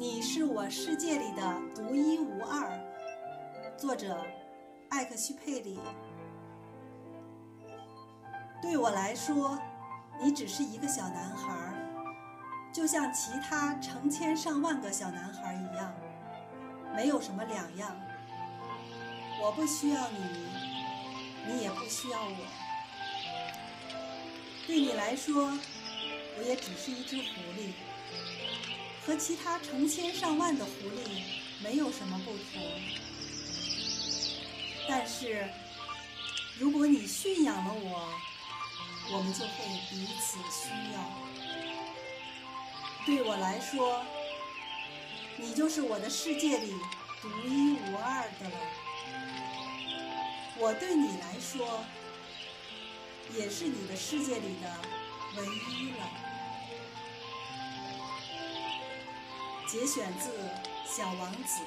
你是我世界里的独一无二。作者：艾克西佩里。对我来说，你只是一个小男孩，就像其他成千上万个小男孩一样，没有什么两样。我不需要你，你也不需要我。对你来说，我也只是一只狐狸，和其他成千上万的狐狸没有什么不同。但是，如果你驯养了我，我们就会彼此需要。对我来说，你就是我的世界里独一无二的了。我对你来说，也是你的世界里的唯一了。节选自《小王子》。